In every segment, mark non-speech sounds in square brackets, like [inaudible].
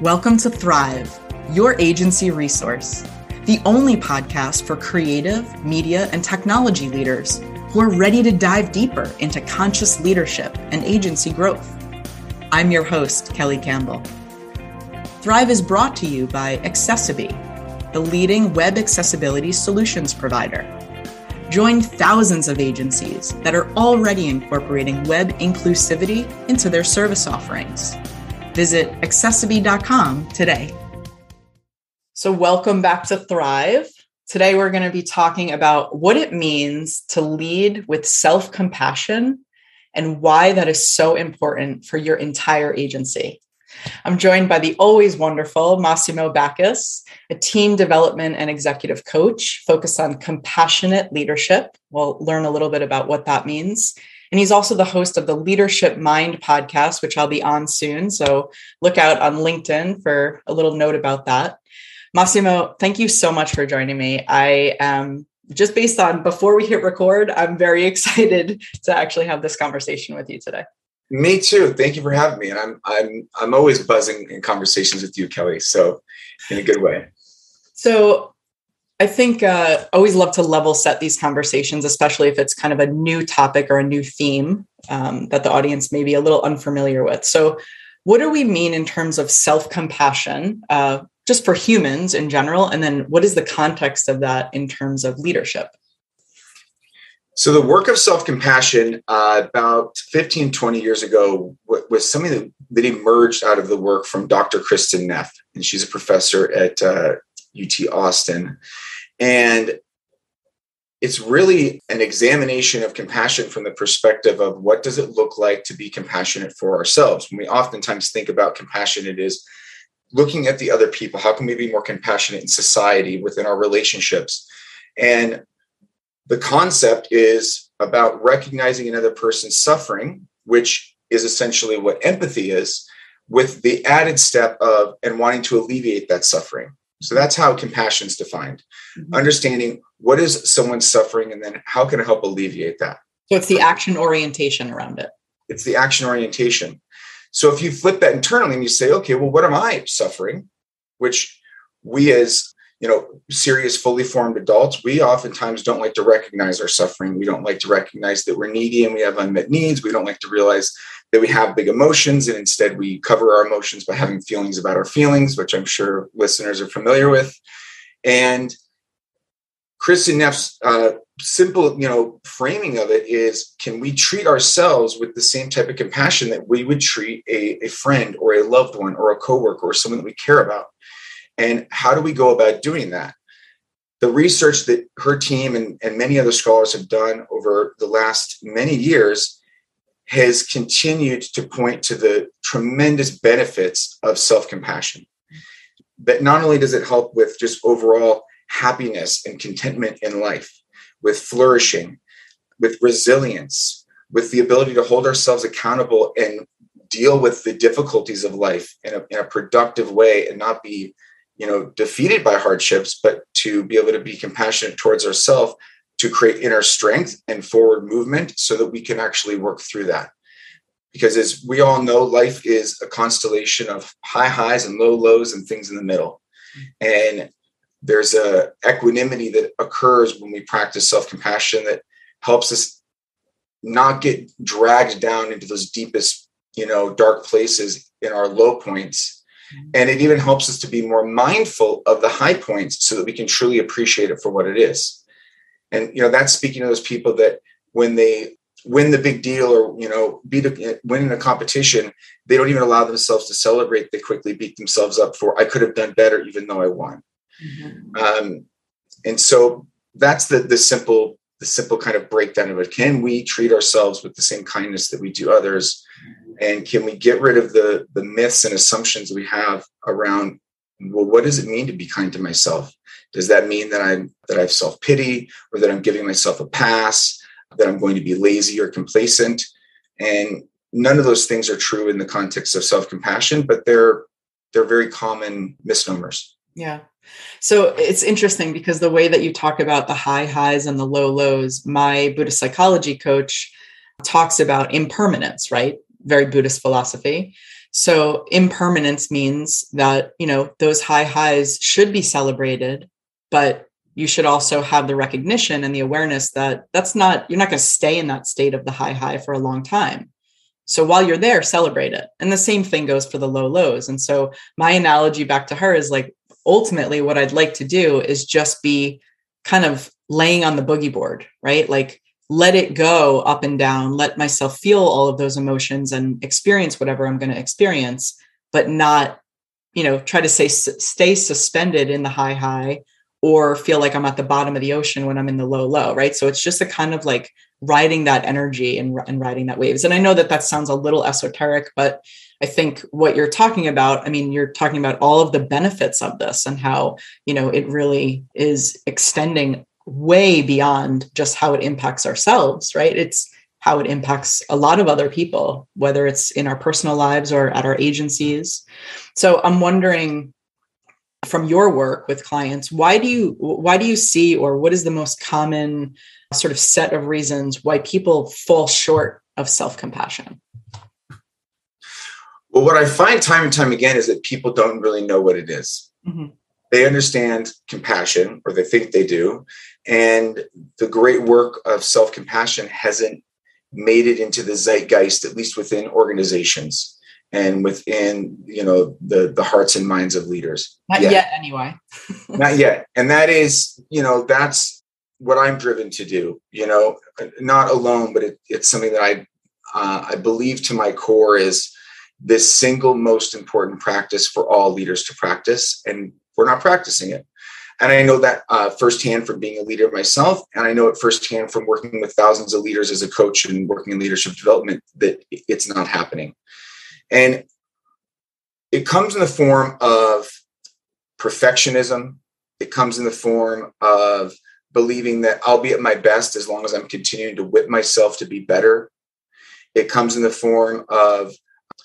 Welcome to Thrive, your agency resource, the only podcast for creative, media, and technology leaders who are ready to dive deeper into conscious leadership and agency growth. I'm your host, Kelly Campbell. Thrive is brought to you by Accessibility, the leading web accessibility solutions provider. Join thousands of agencies that are already incorporating web inclusivity into their service offerings Visit accessiBe.com today. So, welcome back to Thrive. Today, we're going to be talking about what it means to lead with self compassion and why that is so important for your entire agency. I'm joined by the always wonderful Massimo Backus, a team development and executive coach focused on compassionate leadership. We'll learn a little bit about what that means and he's also the host of the Leadership Mind podcast, which I'll be on soon. So look out on LinkedIn for a little note about that. Massimo, thank you so much for joining me. I am just based on before we hit record, I'm very [laughs] excited to actually have this conversation with you today. Me too. Thank you for having me. And I'm I'm I'm always buzzing in conversations with you, Kelly. So in a good way. So I think uh, always love to level set these conversations, especially if it's kind of a new topic or a new theme um, that the audience may be a little unfamiliar with. So, what do we mean in terms of self compassion, uh, just for humans in general? And then, what is the context of that in terms of leadership? So, the work of self compassion uh, about 15, 20 years ago was something that, that emerged out of the work from Dr. Kristin Neff. And she's a professor at uh, UT Austin. And it's really an examination of compassion from the perspective of what does it look like to be compassionate for ourselves. When we oftentimes think about compassion, it is looking at the other people. How can we be more compassionate in society within our relationships? And the concept is about recognizing another person's suffering, which is essentially what empathy is, with the added step of and wanting to alleviate that suffering. So that's how compassion is defined. Mm-hmm. Understanding what is someone suffering and then how can I help alleviate that? So it's the action orientation around it. It's the action orientation. So if you flip that internally and you say, okay, well, what am I suffering? Which we as you know serious fully formed adults we oftentimes don't like to recognize our suffering we don't like to recognize that we're needy and we have unmet needs we don't like to realize that we have big emotions and instead we cover our emotions by having feelings about our feelings which i'm sure listeners are familiar with and Kristin Neff's uh, simple, you know, framing of it is: Can we treat ourselves with the same type of compassion that we would treat a, a friend or a loved one or a coworker or someone that we care about? And how do we go about doing that? The research that her team and, and many other scholars have done over the last many years has continued to point to the tremendous benefits of self compassion. That not only does it help with just overall happiness and contentment in life, with flourishing, with resilience, with the ability to hold ourselves accountable and deal with the difficulties of life in a, in a productive way and not be you know defeated by hardships but to be able to be compassionate towards ourselves to create inner strength and forward movement so that we can actually work through that. Because as we all know life is a constellation of high highs and low lows and things in the middle. And there's a equanimity that occurs when we practice self-compassion that helps us not get dragged down into those deepest you know dark places in our low points. Mm-hmm. And it even helps us to be more mindful of the high points so that we can truly appreciate it for what it is and you know that's speaking to those people that when they win the big deal or you know beat a, win in a competition they don't even allow themselves to celebrate. They quickly beat themselves up for i could have done better even though i won. Mm-hmm. um, and so that's the the simple the simple kind of breakdown of it. Can we treat ourselves with the same kindness that we do others? And can we get rid of the the myths and assumptions we have around well what does it mean to be kind to myself does that mean that i'm that i have self-pity or that i'm giving myself a pass that i'm going to be lazy or complacent? And none of those things are true in the context of self-compassion but they're they're very common misnomers. Yeah. So it's interesting because the way that you talk about the high highs and the low lows my buddhist psychology coach talks about impermanence right? Very Buddhist philosophy. So impermanence means that, you know, those high highs should be celebrated, but you should also have the recognition and the awareness that that's not, you're not going to stay in that state of the high high for a long time. So while you're there, celebrate it. And the same thing goes for the low lows. And so my analogy back to her is like, ultimately, what I'd like to do is just be kind of laying on the boogie board, right? Like, let it go up and down, let myself feel all of those emotions and experience whatever I'm going to experience, but not, you know, try to say, stay suspended in the high high or feel like I'm at the bottom of the ocean when I'm in the low low, right? So it's just a kind of like riding that energy and, and riding that waves. And I know that that sounds a little esoteric, but I think what you're talking about, I mean, you're talking about all of the benefits of this and how, you know, it really is extending way beyond just how it impacts ourselves, right? It's how it impacts a lot of other people, whether it's in our personal lives or at our agencies. So I'm wondering from your work with clients why do you why do you see or what is the most common sort of set of reasons why people fall short of self-compassion well what i find time and time again is that people don't really know what it is. Mm-hmm. they understand compassion or they think they do and the great work of self-compassion hasn't made it into the zeitgeist at least within organizations and within you know the the hearts and minds of leaders. Not yet, yet anyway. [laughs] Not yet. And that is you know that's what i'm driven to do you know not alone but it, it's something that i uh, i believe to my core is this single most important practice for all leaders to practice and we're not practicing it. And i know that uh, firsthand from being a leader myself and i know it firsthand from working with thousands of leaders as a coach and working in leadership development that it's not happening and it comes in the form of perfectionism. It comes in the form of believing that I'll be at my best as long as I'm continuing to whip myself to be better. It comes in the form of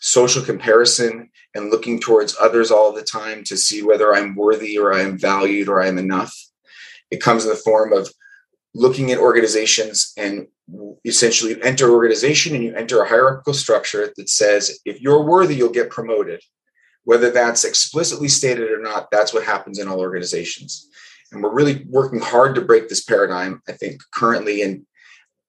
social comparison and looking towards others all the time to see whether I'm worthy or I am valued or I am enough. It comes in the form of looking at organizations and essentially you enter organization and you enter a hierarchical structure that says if you're worthy you'll get promoted. Whether that's explicitly stated or not that's what happens in all organizations. And we're really working hard to break this paradigm i think currently. And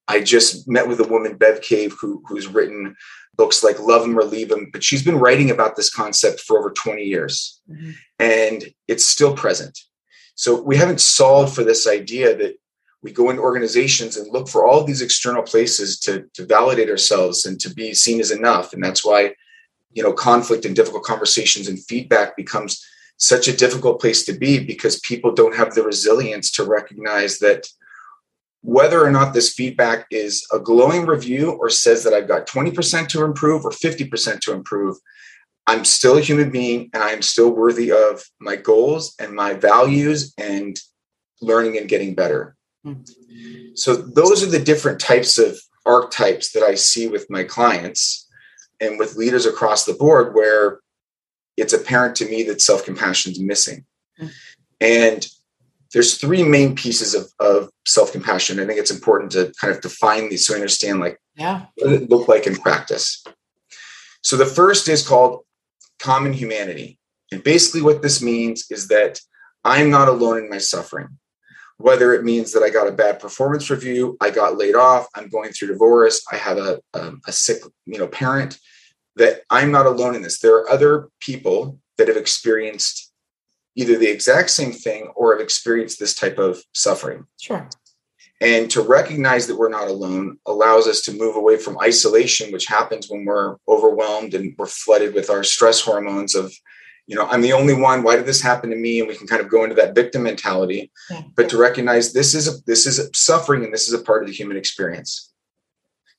i just met with a woman Bev Kaye who, who's written books like love them or leave them but she's been writing about this concept for over 20 years. Mm-hmm. and it's still present. So we haven't solved for this idea that we go into organizations and look for all these external places to, to validate ourselves and to be seen as enough and that's why you know conflict and difficult conversations and feedback becomes such a difficult place to be because people don't have the resilience to recognize that whether or not this feedback is a glowing review or says that I've got 20% to improve or 50% to improve, I'm still a human being and I am still worthy of my goals and my values and learning and getting better. So those are the different types of archetypes that I see with my clients and with leaders across the board where it's apparent to me that self-compassion is missing. And there's three main pieces of, of self-compassion. I think it's important to kind of define these so I understand like yeah. what it look like in practice. So the first is called common humanity. And basically what this means is that I'm not alone in my suffering whether it means that I got a bad performance review, I got laid off, I'm going through divorce, I have a, um, a sick, you know, parent, that I'm not alone in this. There are other people that have experienced either the exact same thing or have experienced this type of suffering. Sure. And to recognize that we're not alone allows us to move away from isolation, which happens when we're overwhelmed and we're flooded with our stress hormones of you know i'm the only one why did this happen to me? And we can kind of go into that victim mentality. Yeah. but to recognize this is a, this is a suffering and this is a part of the human experience.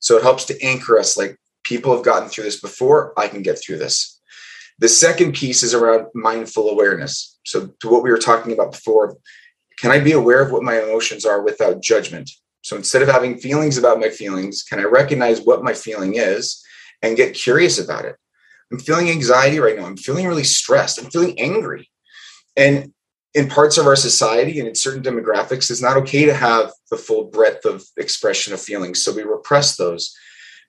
So it helps to anchor us like people have gotten through this before i can get through this. The second piece is around mindful awareness. So to what we were talking about before can i be aware of what my emotions are without judgment? So instead of having feelings about my feelings can i recognize what my feeling is and get curious about it I'm feeling anxiety right now. I'm feeling really stressed. I'm feeling angry. And in parts of our society and in certain demographics, it's not okay to have the full breadth of expression of feelings. So we repress those.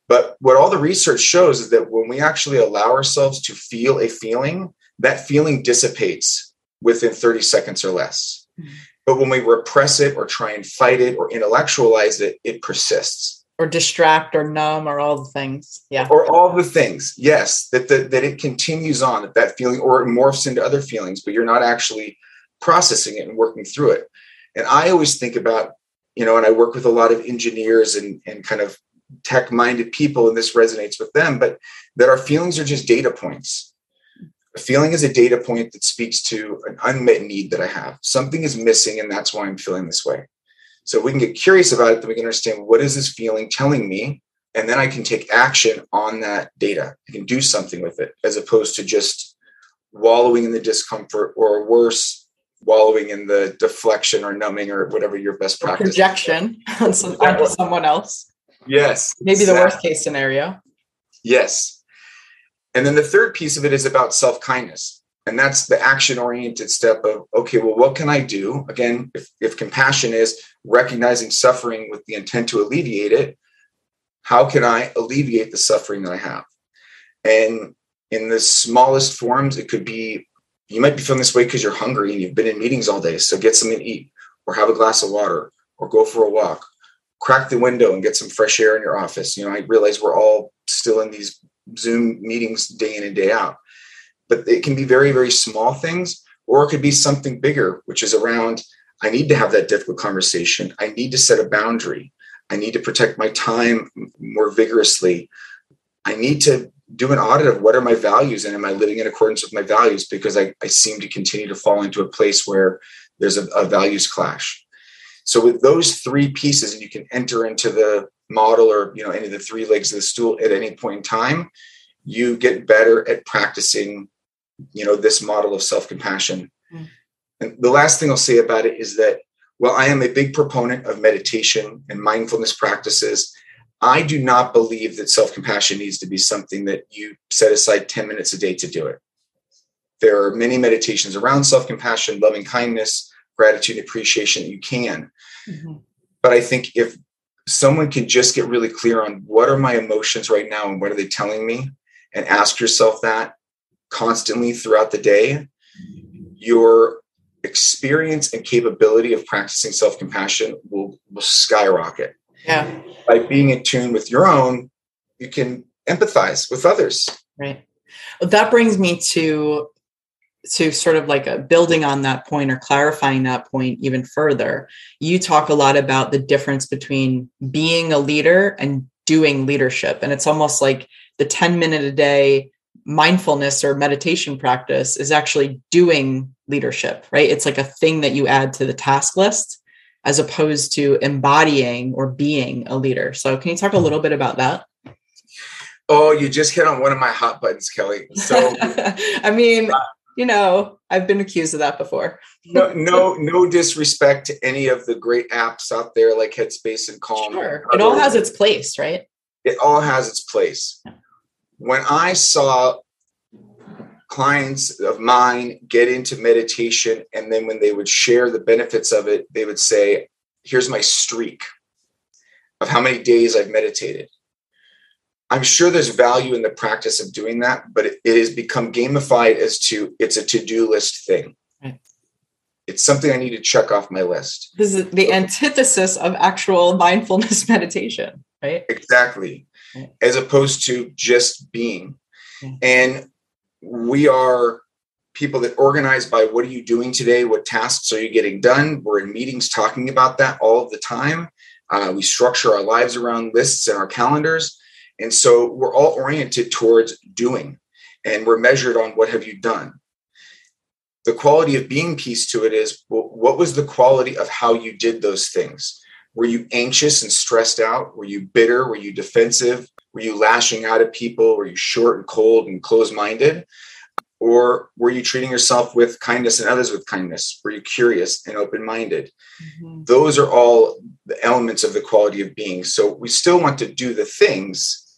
But what all the research shows is that when we actually allow ourselves to feel a feeling, that feeling dissipates within 30 seconds or less. Mm-hmm. But when we repress it or try and fight it or intellectualize it, it persists. Or distract or numb or all the things. Yeah. Or all the things. Yes. That, that, that it continues on, that, that feeling or it morphs into other feelings, but you're not actually processing it and working through it. And I always think about, you know, and I work with a lot of engineers and, and kind of tech minded people, and this resonates with them, but that our feelings are just data points. A feeling is a data point that speaks to an unmet need that I have. Something is missing, and that's why I'm feeling this way. So we can get curious about it, then we can understand what is this feeling telling me, and then I can take action on that data. I can do something with it, as opposed to just wallowing in the discomfort, or worse, wallowing in the deflection or numbing or whatever your best practice. Projection [laughs] on someone else. Yes. Maybe exactly. the worst case scenario. Yes. And then the third piece of it is about self kindness. And that's the action oriented step of, okay, well, what can I do? Again, if, if compassion is recognizing suffering with the intent to alleviate it, how can I alleviate the suffering that I have? And in the smallest forms, it could be you might be feeling this way because you're hungry and you've been in meetings all day. So get something to eat or have a glass of water or go for a walk crack the window and get some fresh air in your office. You know, I realize we're all still in these Zoom meetings day in and day out, but it can be very, very small things, or it could be something bigger, which is around I need to have that difficult conversation. I need to set a boundary. I need to protect my time more vigorously. I need to do an audit of what are my values and am I living in accordance with my values because I, I seem to continue to fall into a place where there's a, a values clash. So with those three pieces, and you can enter into the model or you know any of the three legs of the stool at any point in time, you get better at practicing, you know, this model of self-compassion. Mm. And the last thing I'll say about it is that while I am a big proponent of meditation and mindfulness practices, I do not believe that self-compassion needs to be something that you set aside 10 minutes a day to do it. There are many meditations around self-compassion, loving kindness, gratitude and appreciation you can. Mm-hmm. But I think if someone can just get really clear on what are my emotions right now and what are they telling me, and ask yourself that constantly throughout the day, your experience and capability of practicing self compassion will, will skyrocket. Yeah. By being in tune with your own, you can empathize with others. Right. Well, that brings me to to sort of like a building on that point or clarifying that point even further, you talk a lot about the difference between being a leader and doing leadership. And it's almost like the 10 minute a day mindfulness or meditation practice is actually doing leadership, right? It's like a thing that you add to the task list as opposed to embodying or being a leader. So, can you talk a little bit about that? Oh, you just hit on one of my hot buttons, Kelly. So, [laughs] I mean, uh, you know, I've been accused of that before. no, no, no disrespect to any of the great apps out there like Headspace and Calm. Sure. It all has its place, right? It all has its place. When I saw clients of mine get into meditation, and then when they would share the benefits of it, they would say, Here's my streak of how many days I've meditated. I'm sure there's value in the practice of doing that, but it, it has become gamified as to it's a to-do list thing. Right. It's something I need to check off my list. This is the antithesis of actual [laughs] mindfulness meditation, right? Exactly. Right. As opposed to just being. And we are people that organize by what are you doing today? What tasks are you getting done? We're in meetings talking about that all of the time. Uh, we structure our lives around lists and our calendars and so we're all oriented towards doing and we're measured on what have you done. The quality of being piece to it is well, what was the quality of how you did those things? Were you anxious and stressed out? Were you bitter? Were you defensive? Were you lashing out at people? Were you short and cold and closed minded? Or were you treating yourself with kindness and others with kindness? Were you curious and open minded? Mm-hmm. Those are all the elements of the quality of being. So we still want to do the things,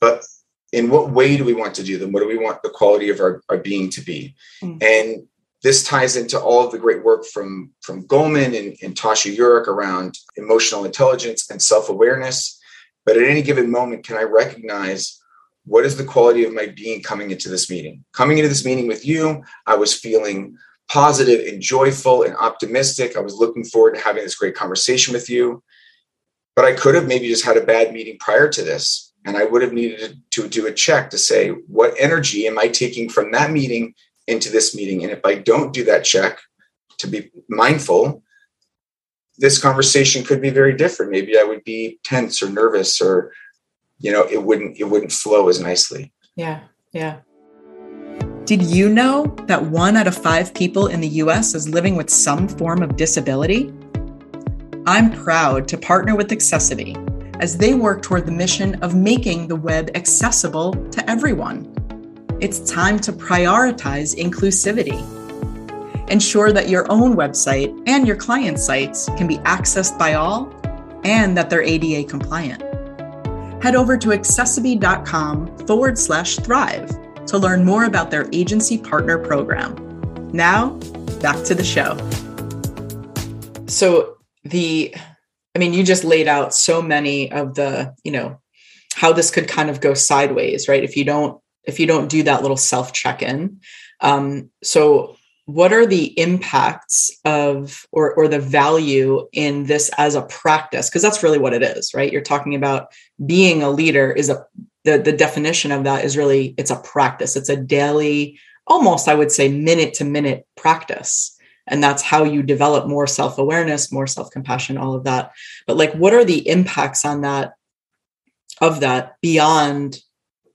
but in what way do we want to do them? What do we want the quality of our, our being to be? Mm-hmm. And this ties into all of the great work from, from Goleman and, and Tasha Eurich around emotional intelligence and self awareness. But at any given moment, can I recognize what is the quality of my being coming into this meeting? Coming into this meeting with you, I was feeling positive and joyful and optimistic. I was looking forward to having this great conversation with you. But I could have maybe just had a bad meeting prior to this. And I would have needed to do a check to say, what energy am I taking from that meeting into this meeting? And if I don't do that check, to be mindful, this conversation could be very different. Maybe I would be tense or nervous or, you know, it wouldn't it wouldn't flow as nicely. Yeah. Yeah. Did you know that one out of five people in the US is living with some form of disability? I'm proud to partner with Accessibility as they work toward the mission of making the web accessible to everyone. It's time to prioritize inclusivity. Ensure that your own website and your client sites can be accessed by all and that they're ADA compliant. Head over to accessibility.com forward slash thrive to learn more about their agency partner program. Now, back to the show. So, the, I mean, you just laid out so many of the, you know, how this could kind of go sideways, right? If you don't, if you don't do that little self check in. Um, so, what are the impacts of or, or the value in this as a practice? Because that's really what it is right? You're talking about being a leader is a the, the definition of that is really it's a practice. It's a daily almost i would say minute to minute practice. And that's how you develop more self-awareness more self-compassion all of that. But like what are the impacts on that of that beyond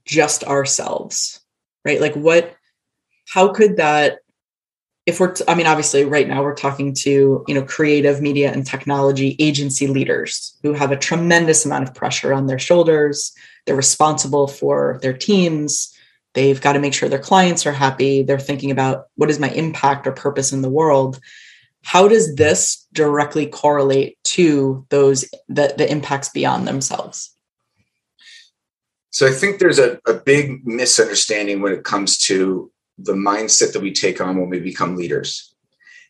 just ourselves right? Like what how could that if we're t- i mean obviously right now we're talking to you know creative media and technology agency leaders who have a tremendous amount of pressure on their shoulders. They're responsible for their teams. They've got to make sure their clients are happy. They're thinking about what is my impact or purpose in the world. How does this directly correlate to those the, the impacts beyond themselves so i think there's a, a big misunderstanding when it comes to the mindset that we take on when we become leaders.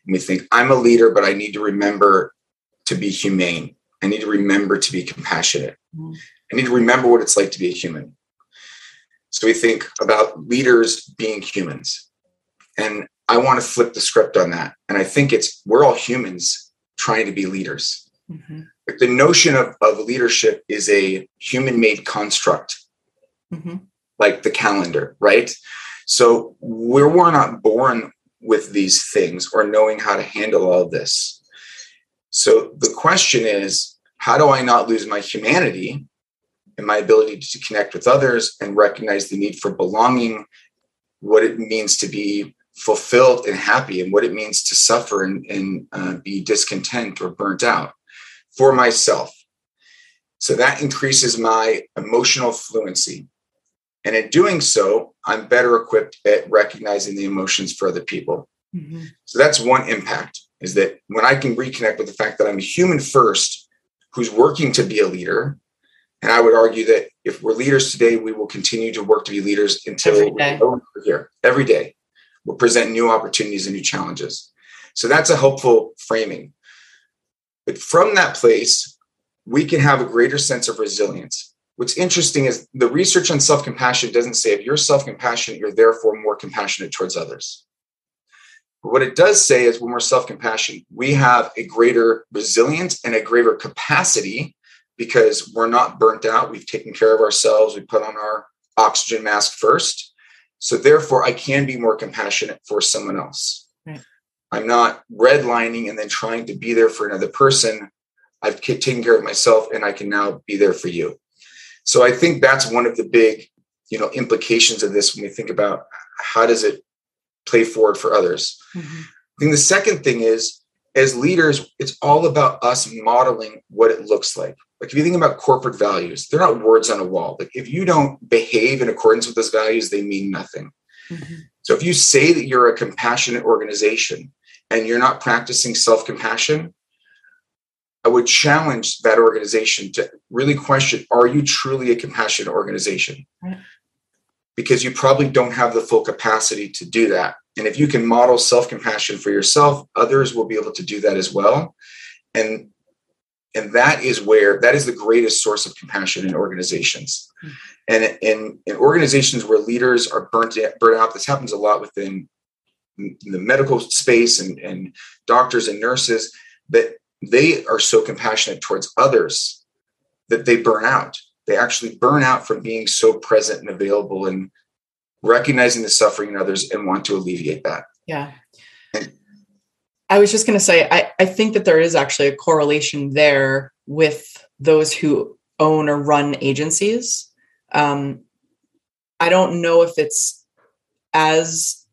And we think, I'm a leader, but I need to remember to be humane. I need to remember to be compassionate. Mm-hmm. I need to remember what it's like to be a human. So we think about leaders being humans. And I want to flip the script on that. And I think it's we're all humans trying to be leaders. Mm-hmm. But the notion of, of leadership is a human made construct, mm-hmm. like the calendar, right? So we're, we're not born with these things or knowing how to handle all this. So the question is, how do I not lose my humanity and my ability to connect with others and recognize the need for belonging, what it means to be fulfilled and happy, and what it means to suffer and, and uh, be discontent or burnt out for myself. So that increases my emotional fluency. And in doing so, I'm better equipped at recognizing the emotions for other people. Mm-hmm. So that's one impact is that when I can reconnect with the fact that I'm a human first who's working to be a leader, and I would argue that if we're leaders today, we will continue to work to be leaders until we're here every day. We'll present new opportunities and new challenges. So that's a helpful framing. But from that place, we can have a greater sense of resilience what's interesting is the research on self compassion doesn't say if you're self compassionate, you're therefore more compassionate towards others. But what it does say is when we're self compassionate, we have a greater resilience and a greater capacity because we're not burnt out. We've taken care of ourselves. We put on our oxygen mask first. So therefore, I can be more compassionate for someone else. Right. I'm not redlining and then trying to be there for another person. I've taken care of myself and I can now be there for you. So I think that's one of the big, you know, implications of this when we think about how does it play forward for others. Mm-hmm. I think the second thing is as leaders, it's all about us modeling what it looks like. Like if you think about corporate values, they're not words on a wall. Like if you don't behave in accordance with those values, they mean nothing. Mm-hmm. So if you say that you're a compassionate organization and you're not practicing self-compassion, I would challenge that organization to really question are you truly a compassionate organization? Right. Because you probably don't have the full capacity to do that. And if you can model self compassion for yourself, others will be able to do that as well. And and that is where that is the greatest source of compassion in organizations mm-hmm. and in, in organizations where leaders are burnt, burnt out this happens a lot within the medical space and, and doctors and nurses that they are so compassionate towards others that they burn out. They actually burn out from being so present and available and recognizing the suffering in others and want to alleviate that. Yeah. I was just going to say, I, I think that there is actually a correlation there with those who own or run agencies. Um, I don't know if it's as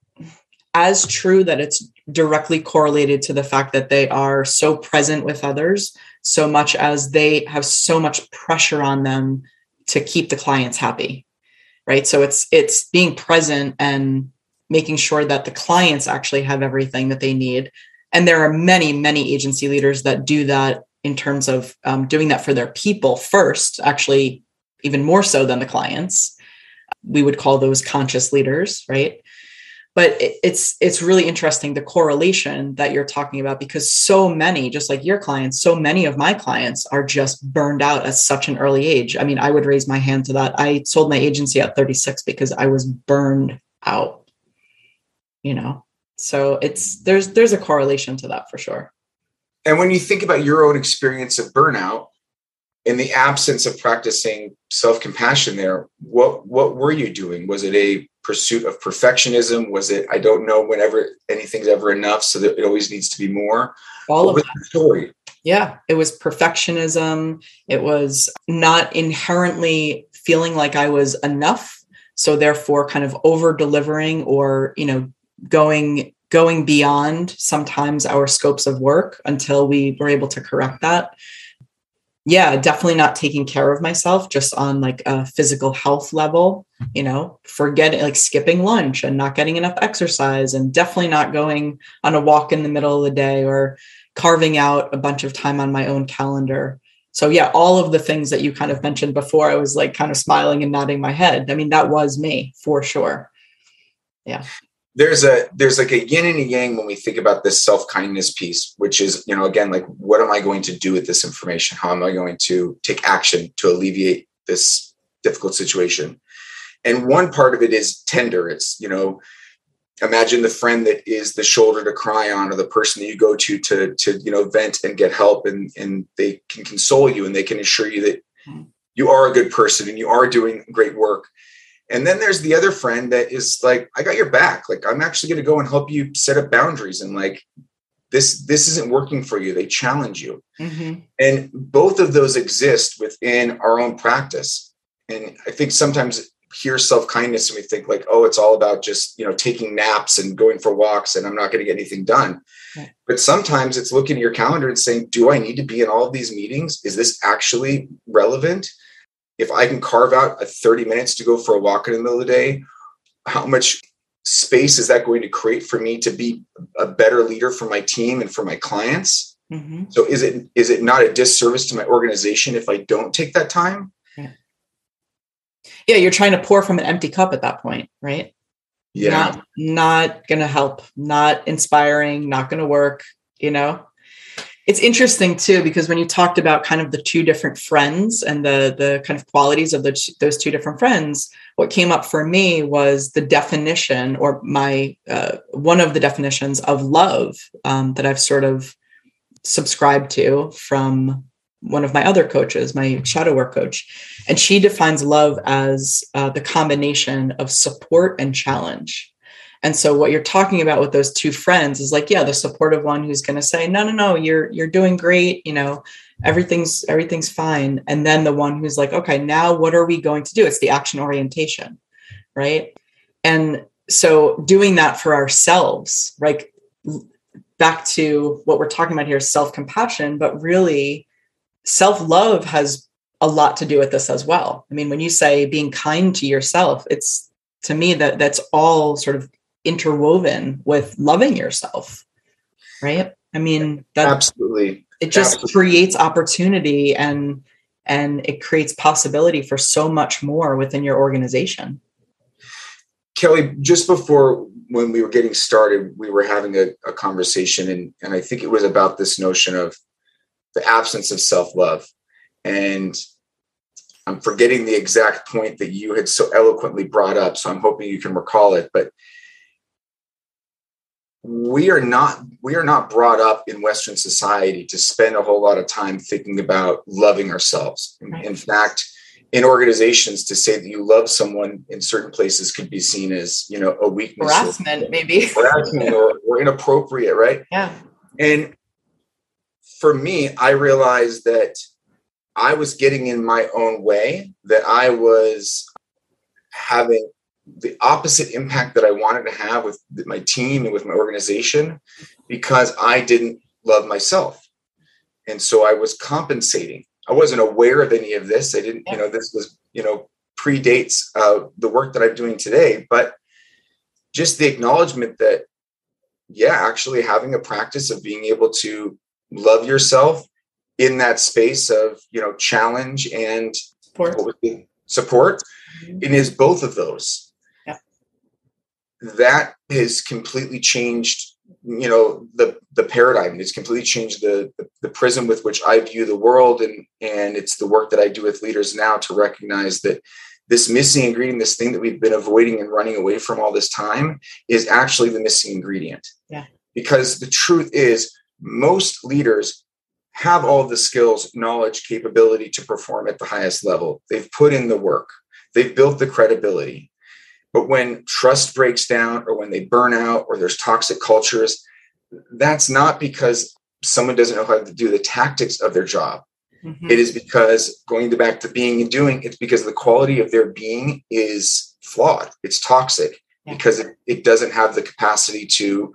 as true that it's directly correlated to the fact that they are so present with others so much as they have so much pressure on them to keep the clients happy right? So it's it's being present and making sure that the clients actually have everything that they need. And there are many many agency leaders that do that in terms of um, doing that for their people first actually even more so than the clients. We would call those conscious leaders right but it's it's really interesting the correlation that you're talking about because so many just like your clients so many of my clients are just burned out at such an early age. I mean i would raise my hand to that. I sold my agency at 36 because i was burned out you know? So it's there's there's a correlation to that for sure. And when you think about your own experience of burnout in the absence of practicing self-compassion there what what were you doing? Was it a pursuit of perfectionism? Was it I don't know whenever anything's ever enough, so that it always needs to be more? All what of that story. Yeah, it was perfectionism. It was not inherently feeling like I was enough, so therefore kind of over delivering or you know going going beyond sometimes our scopes of work until we were able to correct that yeah, definitely not taking care of myself just on like a physical health level, mm-hmm. you know, forgetting like skipping lunch and not getting enough exercise and definitely not going on a walk in the middle of the day or carving out a bunch of time on my own calendar. So yeah, all of the things that you kind of mentioned before, I was like kind of smiling and nodding my head. I mean, that was me for sure. Yeah there's a there's like a yin and a yang when we think about this self-kindness piece which is you know again like what am i going to do with this information? How am i going to take action to alleviate this difficult situation? And one part of it is tender. It's you know imagine the friend that is the shoulder to cry on or the person that you go to to to you know vent and get help and and they can console you and they can assure you that hmm. you are a good person and you are doing great work and then there's the other friend that is like, I got your back. Like, I'm actually going to go and help you set up boundaries. And like, this this isn't working for you. They challenge you. Mm-hmm. And both of those exist within our own practice. And I think sometimes hear self-kindness and we think like, oh, it's all about just, you know, taking naps and going for walks and I'm not going to get anything done. Right. But sometimes it's looking at your calendar and saying, do I need to be in all of these meetings? Is this actually relevant? If I can carve out a 30 minutes to go for a walk in the middle of the day, how much space is that going to create for me to be a better leader for my team and for my clients? Mm-hmm. So is it is it not a disservice to my organization if I don't take that time? Yeah. yeah, you're trying to pour from an empty cup at that point, right? Yeah. Not not gonna help, not inspiring, not gonna work, you know? It's interesting too because when you talked about kind of the two different friends and the the kind of qualities of the, those two different friends what came up for me was the definition or my uh, one of the definitions of love um, that i've sort of subscribed to from one of my other coaches my shadow work coach. And she defines love as uh, the combination of support and challenge and so what you're talking about with those two friends is like, yeah, the supportive one who's going to say, no, no, no, you're, you're doing great. You know, everything's, everything's fine. And then the one who's like, okay, now what are we going to do? It's the action orientation. Right. And so doing that for ourselves, like back to what we're talking about here, self-compassion, but really self-love has a lot to do with this as well. I mean, when you say being kind to yourself, it's to me that that's all sort of interwoven with loving yourself right? I mean that absolutely. it just absolutely. creates opportunity and and it creates possibility for so much more within your organization. Kelly just before when we were getting started we were having a, a conversation and and i think it was about this notion of the absence of self-love. And i'm forgetting the exact point that you had so eloquently brought up so i'm hoping you can recall it but we are not we are not brought up in western society to spend a whole lot of time thinking about loving ourselves. Right. in fact in organizations to say that you love someone in certain places could be seen as you know a weakness harassment or, maybe. [laughs] Harassment or, or inappropriate right? Yeah. And for me i realized that i was getting in my own way that i was having the opposite impact that i wanted to have with my team and with my organization because i didn't love myself and so i was compensating I wasn't aware of any of this. I didn't, you know, this was, you know, predates uh, the work that I'm doing today, but just the acknowledgement that, yeah, actually having a practice of being able to love yourself in that space of, you know, challenge and support. support. Mm-hmm. It is both of those. That has completely changed you know the the paradigm. It's completely changed the, the, the prism with which i view the world and and it's the work that i do with leaders now to recognize that this missing ingredient this thing that we've been avoiding and running away from all this time is actually the missing ingredient. Yeah. Because the truth is most leaders have all the skills knowledge capability to perform at the highest level. They've put in the work. They've built the credibility but when trust breaks down or when they burn out or there's toxic cultures, that's not because someone doesn't know how to do the tactics of their job. Mm-hmm. It is because going back to being and doing, it's because the quality of their being is flawed. It's toxic yeah. because it, it doesn't have the capacity to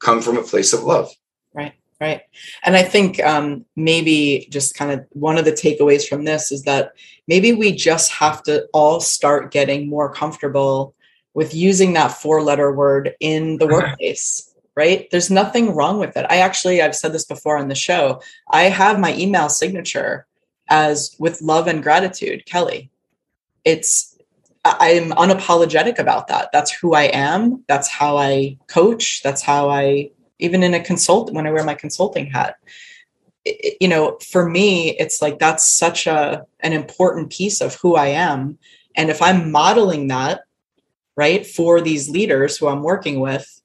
come from a place of love. Right. Right. And I think um, maybe just kind of one of the takeaways from this is that maybe we just have to all start getting more comfortable with using that four letter word in the [laughs] workplace right? There's nothing wrong with it. I actually i've said this before on the show i have my email signature as with love and gratitude kelly. It's i'm unapologetic about that. That's who i am. That's how i coach. That's how i even in a consult when i wear my consulting hat it, you know for me it's like that's such a an important piece of who i am. And if i'm modeling that right for these leaders who i'm working with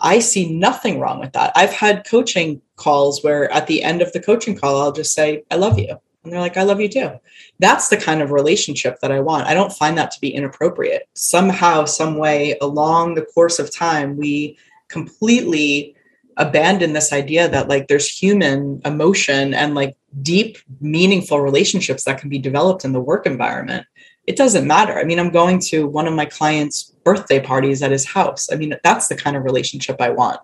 i see nothing wrong with that. I've had coaching calls where at the end of the coaching call i'll just say i love you. And they're like i love you too. That's the kind of relationship that i want. I don't find that to be inappropriate. Somehow some way along the course of time we completely abandon this idea that like there's human emotion and like deep meaningful relationships that can be developed in the work environment it doesn't matter. I mean, I'm going to one of my clients' birthday parties at his house. I mean, that's the kind of relationship I want.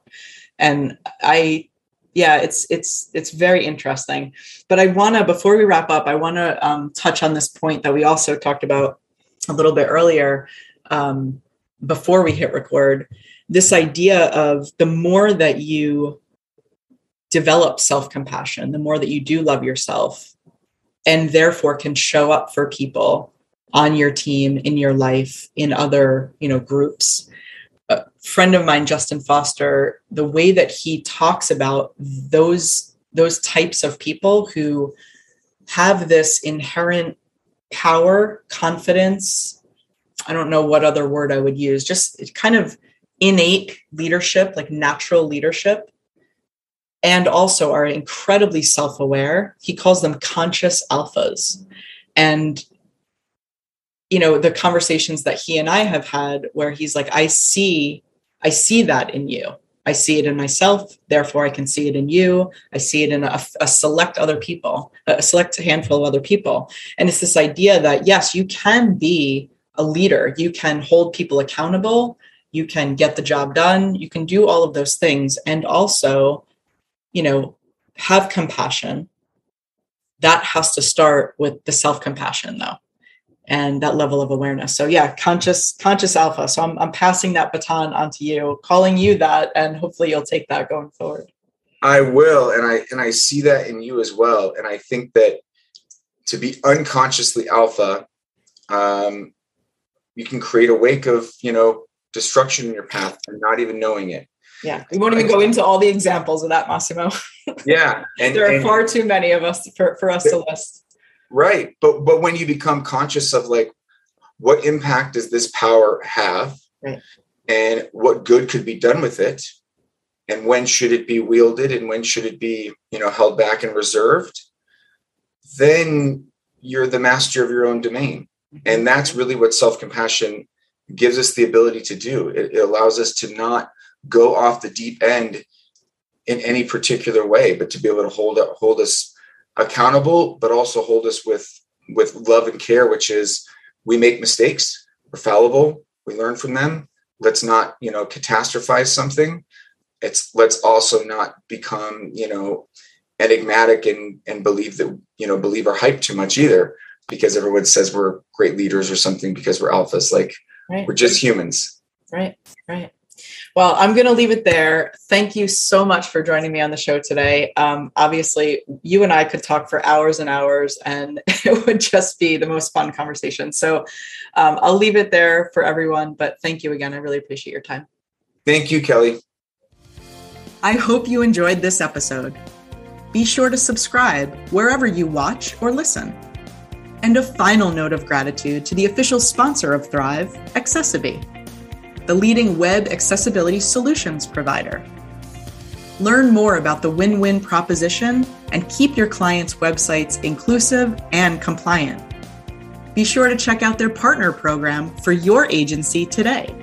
And I yeah, it's it's it's very interesting. But I want to before we wrap up, I want to um, touch on this point that we also talked about a little bit earlier um, before we hit record. This idea of the more that you develop self compassion, the more that you do love yourself, and therefore can show up for people on your team in your life in other you know groups. A friend of mine justin foster the way that he talks about those those types of people who have this inherent power confidence i don't know what other word i would use just kind of innate leadership like natural leadership and also are incredibly self-aware. He calls them conscious alphas. And you know the conversations that he and i have had where he's like i see i see that in you. I see it in myself therefore i can see it in you. I see it in a, a select other people a select handful of other people. And it's this idea that yes you can be a leader. You can hold people accountable you can get the job done you can do all of those things and also you know have compassion that has to start with the self compassion though and that level of awareness. So yeah, conscious conscious alpha. So I'm I'm passing that baton onto you, calling you that, and hopefully you'll take that going forward. I will, and I and I see that in you as well. And I think that to be unconsciously alpha, um, you can create a wake of you know destruction in your path and not even knowing it. Yeah, we won't even go into all the examples of that, Massimo. [laughs] yeah, and there are and, far too many of us for, for us to list. Right, but but when you become conscious of like, what impact does this power have, right. and what good could be done with it, and when should it be wielded, and when should it be you know held back and reserved, then you're the master of your own domain, mm-hmm. and that's really what self compassion gives us the ability to do. It, it allows us to not go off the deep end in any particular way, but to be able to hold up, hold us accountable, but also hold us with with love and care, which is we make mistakes, we're fallible, we learn from them. Let's not, you know, catastrophize something. It's let's also not become, you know, enigmatic and and believe that, you know, believe our hype too much either, because everyone says we're great leaders or something because we're alphas. Like right. we're just humans. Right, right. Well, I'm going to leave it there. Thank you so much for joining me on the show today. Um, obviously, you and I could talk for hours and hours, and [laughs] it would just be the most fun conversation. So um, I'll leave it there for everyone. But thank you again. I really appreciate your time. Thank you, Kelly. I hope you enjoyed this episode. Be sure to subscribe wherever you watch or listen. And a final note of gratitude to the official sponsor of Thrive, accessiBe the leading web accessibility solutions provider. Learn more about the win win proposition and keep your clients' websites inclusive and compliant. Be sure to check out their partner program for your agency today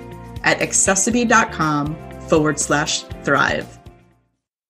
at accessiBe.com forward slash thrive.